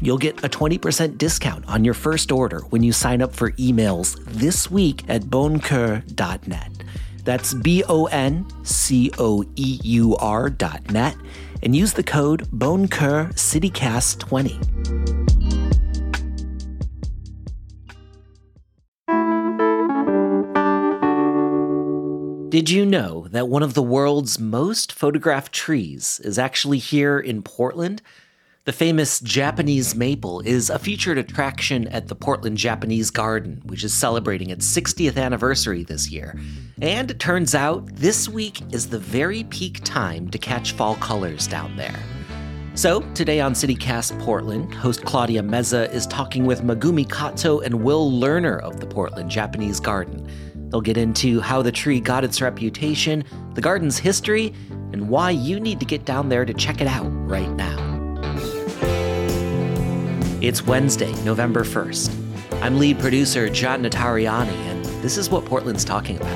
You'll get a 20% discount on your first order when you sign up for emails this week at boncoeur.net. That's B O N C O E U R dot net and use the code BonCoeur CityCast20. Did you know that one of the world's most photographed trees is actually here in Portland? The famous Japanese maple is a featured attraction at the Portland Japanese Garden, which is celebrating its 60th anniversary this year. And it turns out this week is the very peak time to catch fall colors down there. So, today on CityCast Portland, host Claudia Meza is talking with Megumi Kato and Will Lerner of the Portland Japanese Garden. They'll get into how the tree got its reputation, the garden's history, and why you need to get down there to check it out right now. It's Wednesday, November 1st. I'm lead producer John Notarianni, and this is what Portland's talking about.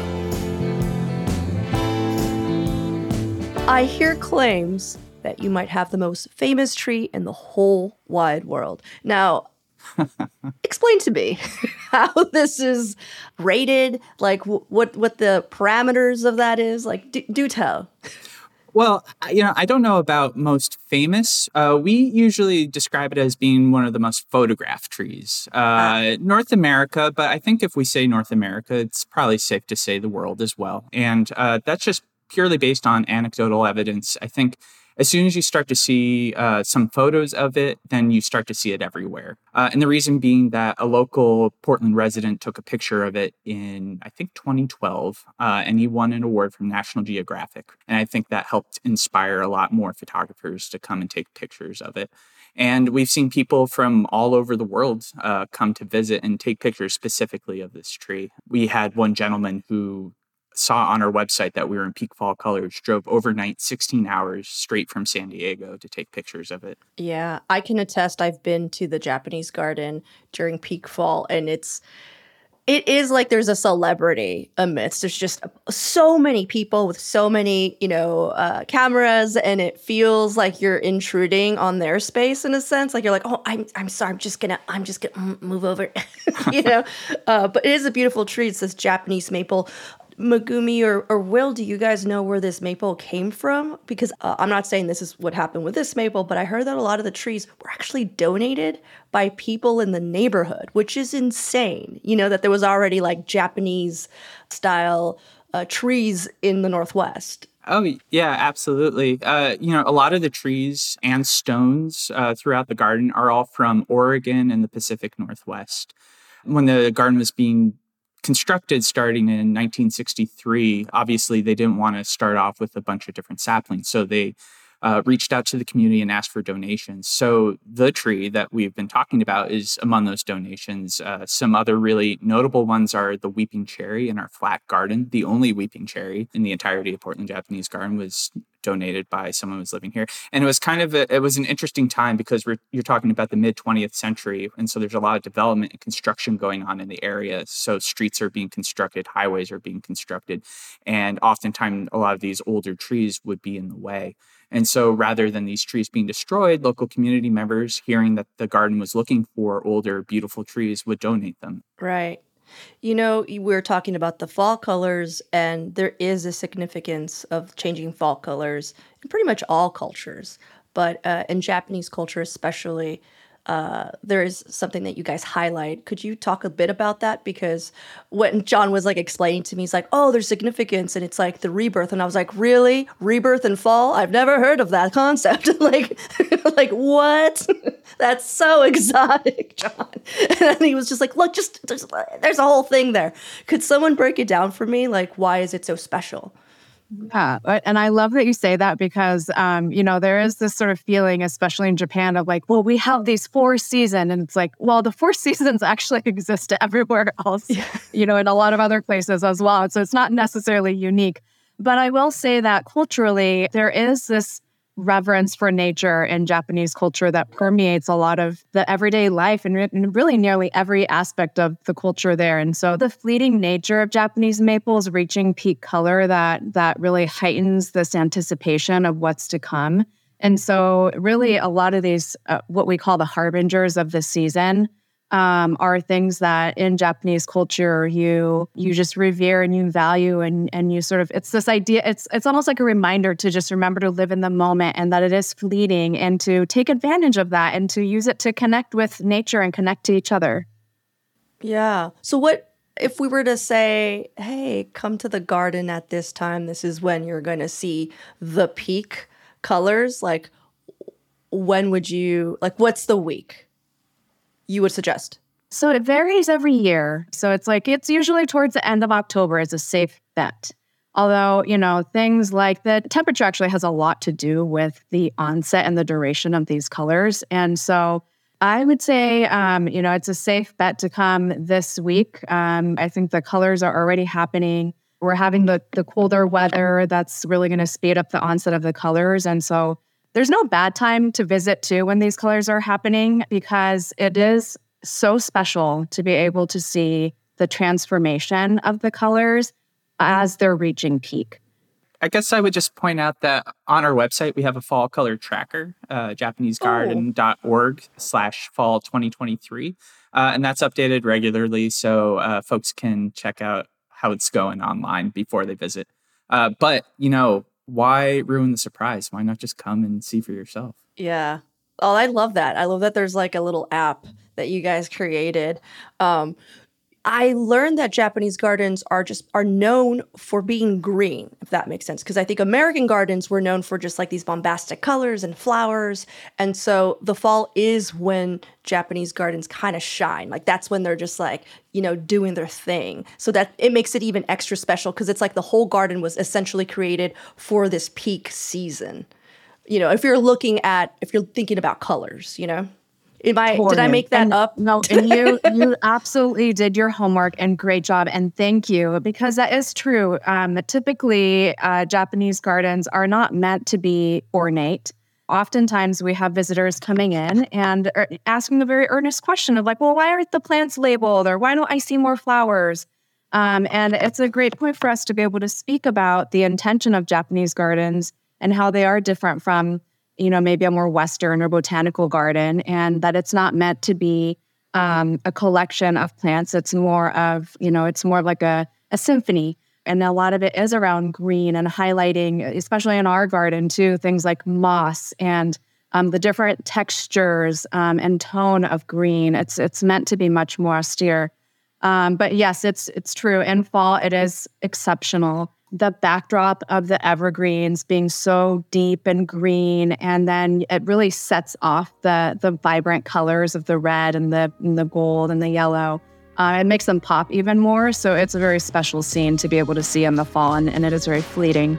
I hear claims that you might have the most famous tree in the whole wide world. Now, explain to me how this is rated, like w- what what the parameters of that is. Like, do, do tell. Well, you know, I don't know about most famous. Uh, we usually describe it as being one of the most photographed trees. Uh, ah. North America, but I think if we say North America, it's probably safe to say the world as well. And uh, that's just purely based on anecdotal evidence. I think as soon as you start to see uh, some photos of it, then you start to see it everywhere. Uh, and the reason being that a local Portland resident took a picture of it in, I think, 2012, uh, and he won an award from National Geographic. And I think that helped inspire a lot more photographers to come and take pictures of it. And we've seen people from all over the world uh, come to visit and take pictures specifically of this tree. We had one gentleman who saw on our website that we were in peak fall colors, drove overnight 16 hours straight from San Diego to take pictures of it. Yeah, I can attest. I've been to the Japanese garden during peak fall, and it's it is like there's a celebrity amidst. There's just so many people with so many, you know, uh, cameras, and it feels like you're intruding on their space in a sense. Like you're like, oh, I'm, I'm sorry, I'm just gonna, I'm just gonna move over, you know. Uh, but it is a beautiful tree. It's this Japanese maple. Megumi or, or Will, do you guys know where this maple came from? Because uh, I'm not saying this is what happened with this maple, but I heard that a lot of the trees were actually donated by people in the neighborhood, which is insane. You know, that there was already like Japanese style uh, trees in the Northwest. Oh, yeah, absolutely. Uh, you know, a lot of the trees and stones uh, throughout the garden are all from Oregon and the Pacific Northwest. When the garden was being constructed starting in 1963, obviously they didn't want to start off with a bunch of different saplings. So they uh, reached out to the community and asked for donations. So the tree that we've been talking about is among those donations. Uh, some other really notable ones are the weeping cherry in our flat garden. The only weeping cherry in the entirety of Portland Japanese Garden was donated by someone who was living here. And it was kind of a, it was an interesting time because you're talking about the mid 20th century, and so there's a lot of development and construction going on in the area. So streets are being constructed, highways are being constructed, and oftentimes a lot of these older trees would be in the way. And so rather than these trees being destroyed, local community members, hearing that the garden was looking for older, beautiful trees, would donate them. Right. You know, we were talking about the fall colors, and there is a significance of changing fall colors in pretty much all cultures, but uh, in Japanese culture especially, uh, there is something that you guys highlight. Could you talk a bit about that? Because when John was like explaining to me, he's like, "Oh, there's significance, and it's like the rebirth," and I was like, "Really, rebirth and fall? I've never heard of that concept. like, like what? That's so exotic, John." And he was just like, "Look, just there's, there's a whole thing there. Could someone break it down for me? Like, why is it so special?" Yeah, and I love that you say that because, um, you know, there is this sort of feeling, especially in Japan, of like, well, we have these four seasons, and it's like, well, the four seasons actually exist everywhere else, yeah. you know, in a lot of other places as well. So it's not necessarily unique. But I will say that culturally, there is this reverence for nature in Japanese culture that permeates a lot of the everyday life and, really nearly every aspect of the culture there. And so the fleeting nature of Japanese maples reaching peak color that that really heightens this anticipation of what's to come. And so really a lot of these uh, what we call the harbingers of the season um, are things that in Japanese culture you you just revere and you value and and you sort of it's this idea it's it's almost like a reminder to just remember to live in the moment and that it is fleeting and to take advantage of that and to use it to connect with nature and connect to each other. Yeah. So what if we were to say, "Hey, come to the garden at this time. This is when you're going to see the peak colors." Like when would you like what's the week? You would suggest? So it varies every year. So it's like it's usually towards the end of October is a safe bet. Although, you know, things like the temperature actually has a lot to do with the onset and the duration of these colors. And so I would say, um, you know, it's a safe bet to come this week. Um, I think the colors are already happening. We're having the, the colder weather that's really going to speed up the onset of the colors. And so there's no bad time to visit too when these colors are happening because it is so special to be able to see the transformation of the colors as they're reaching peak. I guess I would just point out that on our website we have a fall color tracker, uh, japanesegarden.org slash fall 2023. Uh, and that's updated regularly so uh, folks can check out how it's going online before they visit. Uh, but, you know, why ruin the surprise? Why not just come and see for yourself? Yeah. Oh, I love that. I love that there's like a little app that you guys created. Um, I learned that Japanese gardens are just are known for being green, if that makes sense. Because I think American gardens were known for just like these bombastic colors and flowers. And so the fall is when Japanese gardens kind of shine. Like that's when they're just like, you know, doing their thing. So that it makes it even extra special because it's like the whole garden was essentially created for this peak season. You know, if you're looking at if you're thinking about colors, you know? Am I did I make that and, up? No, and you you absolutely did your homework and great job and thank you because that is true. Um, typically, uh, Japanese gardens are not meant to be ornate. Oftentimes, we have visitors coming in and er, asking the very earnest question of like, "Well, why aren't the plants labeled?" or "Why don't I see more flowers?" Um, and it's a great point for us to be able to speak about the intention of Japanese gardens and how they are different from you know, maybe a more Western or botanical garden, and that it's not meant to be um, a collection of plants. It's more of, you know, it's more of like a, a symphony. And a lot of it is around green and highlighting, especially in our garden too, things like moss and um, the different textures um, and tone of green. It's it's meant to be much more austere. Um, but yes, it's it's true. In fall, it is exceptional the backdrop of the evergreens being so deep and green and then it really sets off the the vibrant colors of the red and the and the gold and the yellow. Uh, it makes them pop even more so it's a very special scene to be able to see in the fall and, and it is very fleeting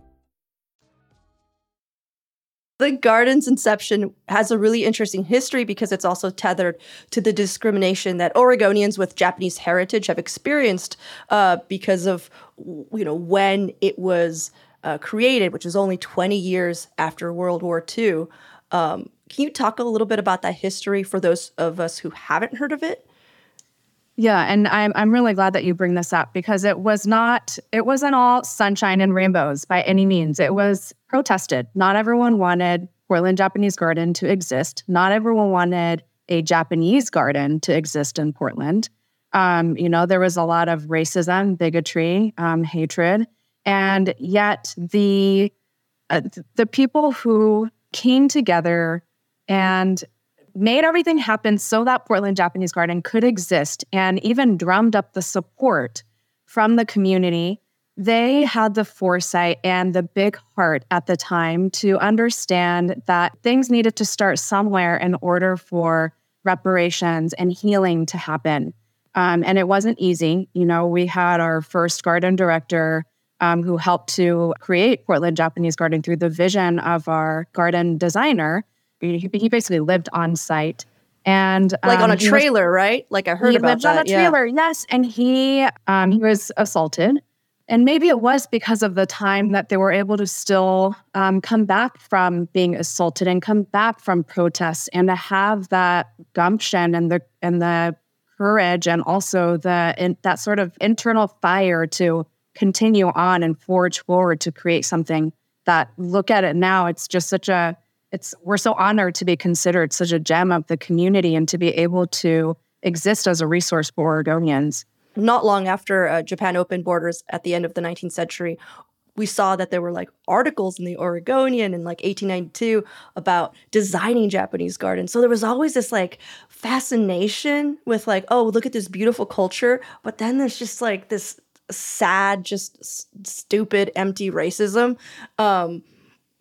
the garden's inception has a really interesting history because it's also tethered to the discrimination that Oregonians with Japanese heritage have experienced uh, because of you know when it was uh, created, which is only 20 years after World War II. Um, can you talk a little bit about that history for those of us who haven't heard of it? Yeah, and I'm I'm really glad that you bring this up because it was not it wasn't all sunshine and rainbows by any means. It was protested. Not everyone wanted Portland Japanese Garden to exist. Not everyone wanted a Japanese garden to exist in Portland. Um, you know, there was a lot of racism, bigotry, um, hatred, and yet the uh, the people who came together and made everything happen so that Portland Japanese Garden could exist and even drummed up the support from the community. They had the foresight and the big heart at the time to understand that things needed to start somewhere in order for reparations and healing to happen. Um, and it wasn't easy. You know, we had our first garden director um, who helped to create Portland Japanese Garden through the vision of our garden designer. He, he basically lived on site and like on um, a was- trailer, right? Like I heard he about lived that. on a yeah. trailer, yes. And he um, he was assaulted, and maybe it was because of the time that they were able to still um, come back from being assaulted and come back from protests, and to have that gumption and the and the courage, and also the in, that sort of internal fire to continue on and forge forward to create something that look at it now it's just such a it's we're so honored to be considered such a gem of the community and to be able to exist as a resource for Oregonians. Not long after uh, Japan opened borders at the end of the 19th century, we saw that there were like articles in the Oregonian in like 1892 about designing Japanese gardens. So there was always this like fascination with like, oh, look at this beautiful culture, but then there's just like this sad, just s- stupid, empty racism. Um,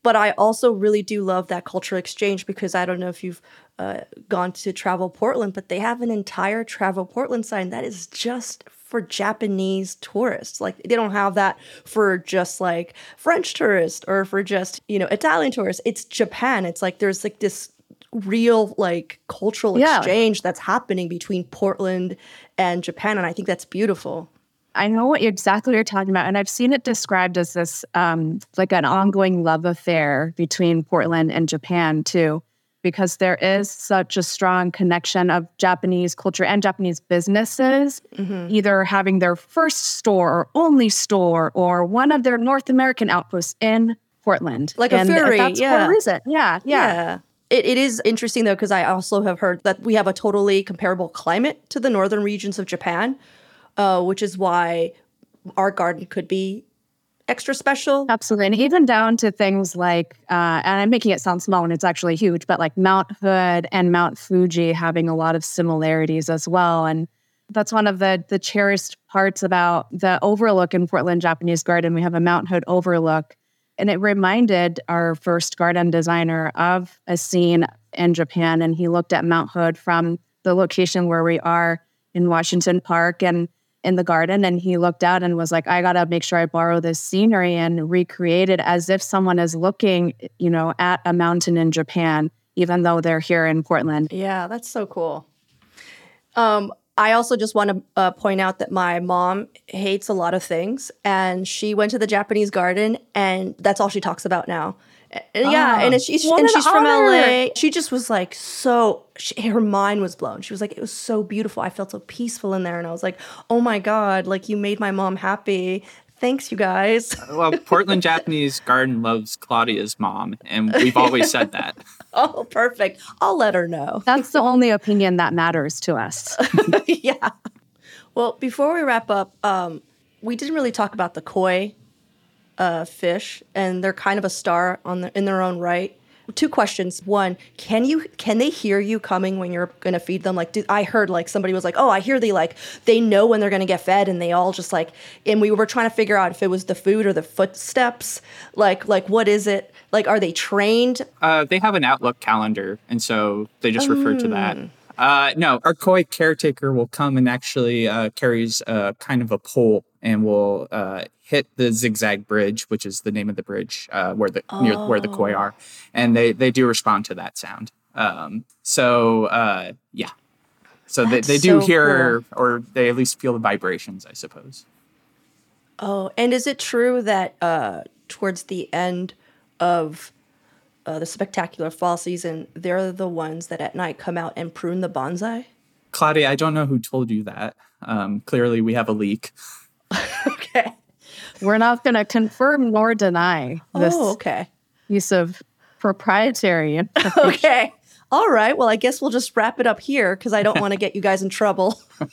but I also really do love that cultural exchange because I don't know if you've uh, gone to Travel Portland, but they have an entire Travel Portland sign that is just for Japanese tourists. Like they don't have that for just like French tourists or for just, you know, Italian tourists. It's Japan. It's like there's like this real like cultural Yeah. exchange that's happening between Portland and Japan and I think that's beautiful. I know what exactly you're talking about, and I've seen it described as this um, like an ongoing love affair between Portland and Japan too, because there is such a strong connection of Japanese culture and Japanese businesses, either having their first store or only store or one of their North American outposts in Portland, Like a and ferry, That's yeah. what reason, yeah, yeah. Yeah. It, it is interesting though, because I also have heard that we have a totally comparable climate to the northern regions of Japan, uh, which is why our garden could be extra special. Absolutely. And even down to things like, uh, and I'm making it sound small and it's actually huge, but like Mount Hood and Mount Fuji having a lot of similarities as well. And that's one of the the cherished parts about the overlook in Portland Japanese Garden. We have a Mount Hood overlook. And it reminded our first garden designer of a scene in Japan. And he looked at Mount Hood from the location where we are in Washington Park and in the garden. And he looked out and was like, I got to make sure I borrow this scenery and recreate it as if someone is looking, you know, at a mountain in Japan, even though they're here in Portland. Yeah, that's so cool. Um, I also just want to uh, point out that my mom hates a lot of things, and she went to the Japanese garden, and that's all she talks about now. And yeah, and ah, it's, she's what and an she's from honor. LA. She just was like so. She, her mind was blown. She was like, it was so beautiful. I felt so peaceful in there, and I was like, oh my god, like you made my mom happy. Thanks, you guys. Uh, well, Portland Japanese Garden loves Claudia's mom, and we've always said that. oh, perfect. I'll let her know. That's the only opinion that matters to us. yeah. Well, before we wrap up, um, we didn't really talk about the koi uh, fish, and they're kind of a star on the, in their own right. Two questions. One, can you can they hear you coming when you're gonna feed them? Like, do, I heard like somebody was like, "Oh, I hear they like they know when they're gonna get fed," and they all just like. And we were trying to figure out if it was the food or the footsteps. Like, like what is it? Like, are they trained? Uh, they have an Outlook calendar, and so they just refer to that. Uh, no, our koi caretaker will come and actually uh, carries uh, kind of a pole and we'll uh, hit the zigzag bridge, which is the name of the bridge uh, where the near where the koi are, and they they do respond to that sound. Um, so uh, yeah, so they, That's they do so hear or they at least feel the vibrations, I suppose. Oh, and is it true that uh, towards the end of uh, the spectacular fall season, they're the ones that at night come out and prune the bonsai? Claudia, I don't know who told you that. Um, clearly, we have a leak. Okay. We're not going to confirm nor deny this Oh, okay. use of proprietary information. Okay. All right. Well, I guess we'll just wrap it up here because I don't want to get you guys in trouble.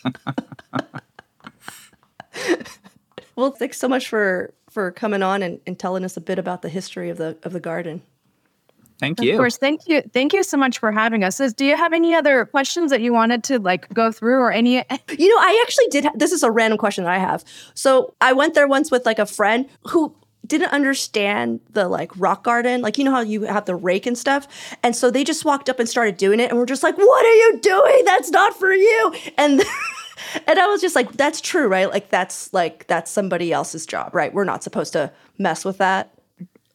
well, thanks so much for for coming on and, and telling us a bit about the history of the of the garden. Thank you. Of course, thank you. Thank you so much for having us. Do you have any other questions that you wanted to like go through or any You know, I actually did ha- this is a random question that I have. So, I went there once with like a friend who didn't understand the like rock garden, like you know how you have the rake and stuff. And so they just walked up and started doing it and we're just like, "What are you doing? That's not for you." And and I was just like, "That's true, right? Like that's like that's somebody else's job, right? We're not supposed to mess with that."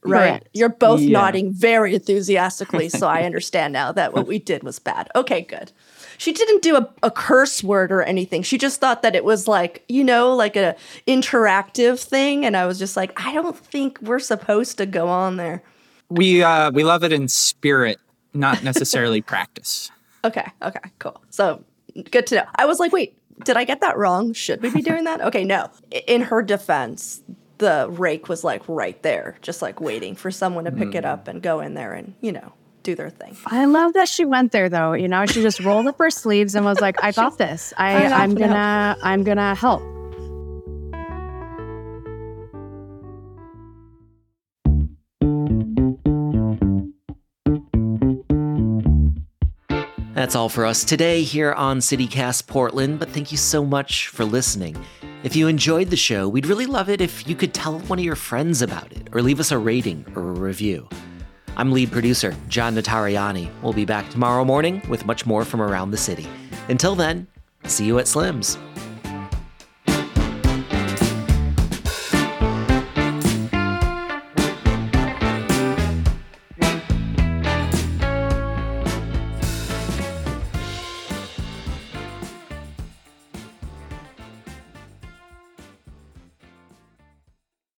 Right. Correct. You're both Yeah. nodding very enthusiastically, so I understand now that what we did was bad. Okay, good. She didn't do a, a curse word or anything. She just thought that it was like, you know, like a interactive thing. And I was just like, I don't think we're supposed to go on there. We uh, we love it in spirit, not necessarily practice. Okay, okay, cool. So good to know. I was like, wait, did I get that wrong? Should we be doing that? Okay, no. In her defense, the rake was like right there, just like waiting for someone to pick it up hmm. and go in there and, you know, do their thing. I love that she went there though. You know, she just rolled up her sleeves and was like, I got this. I, I'm I'm gonna gonna I'm gonna help. That's all for us today here on CityCast Portland, but thank you so much for listening. If you enjoyed the show, we'd really love it if you could tell one of your friends about it or leave us a rating or a review. I'm lead producer John Notarianni. We'll be back tomorrow morning with much more from around the city. Until then, see you at Slim's.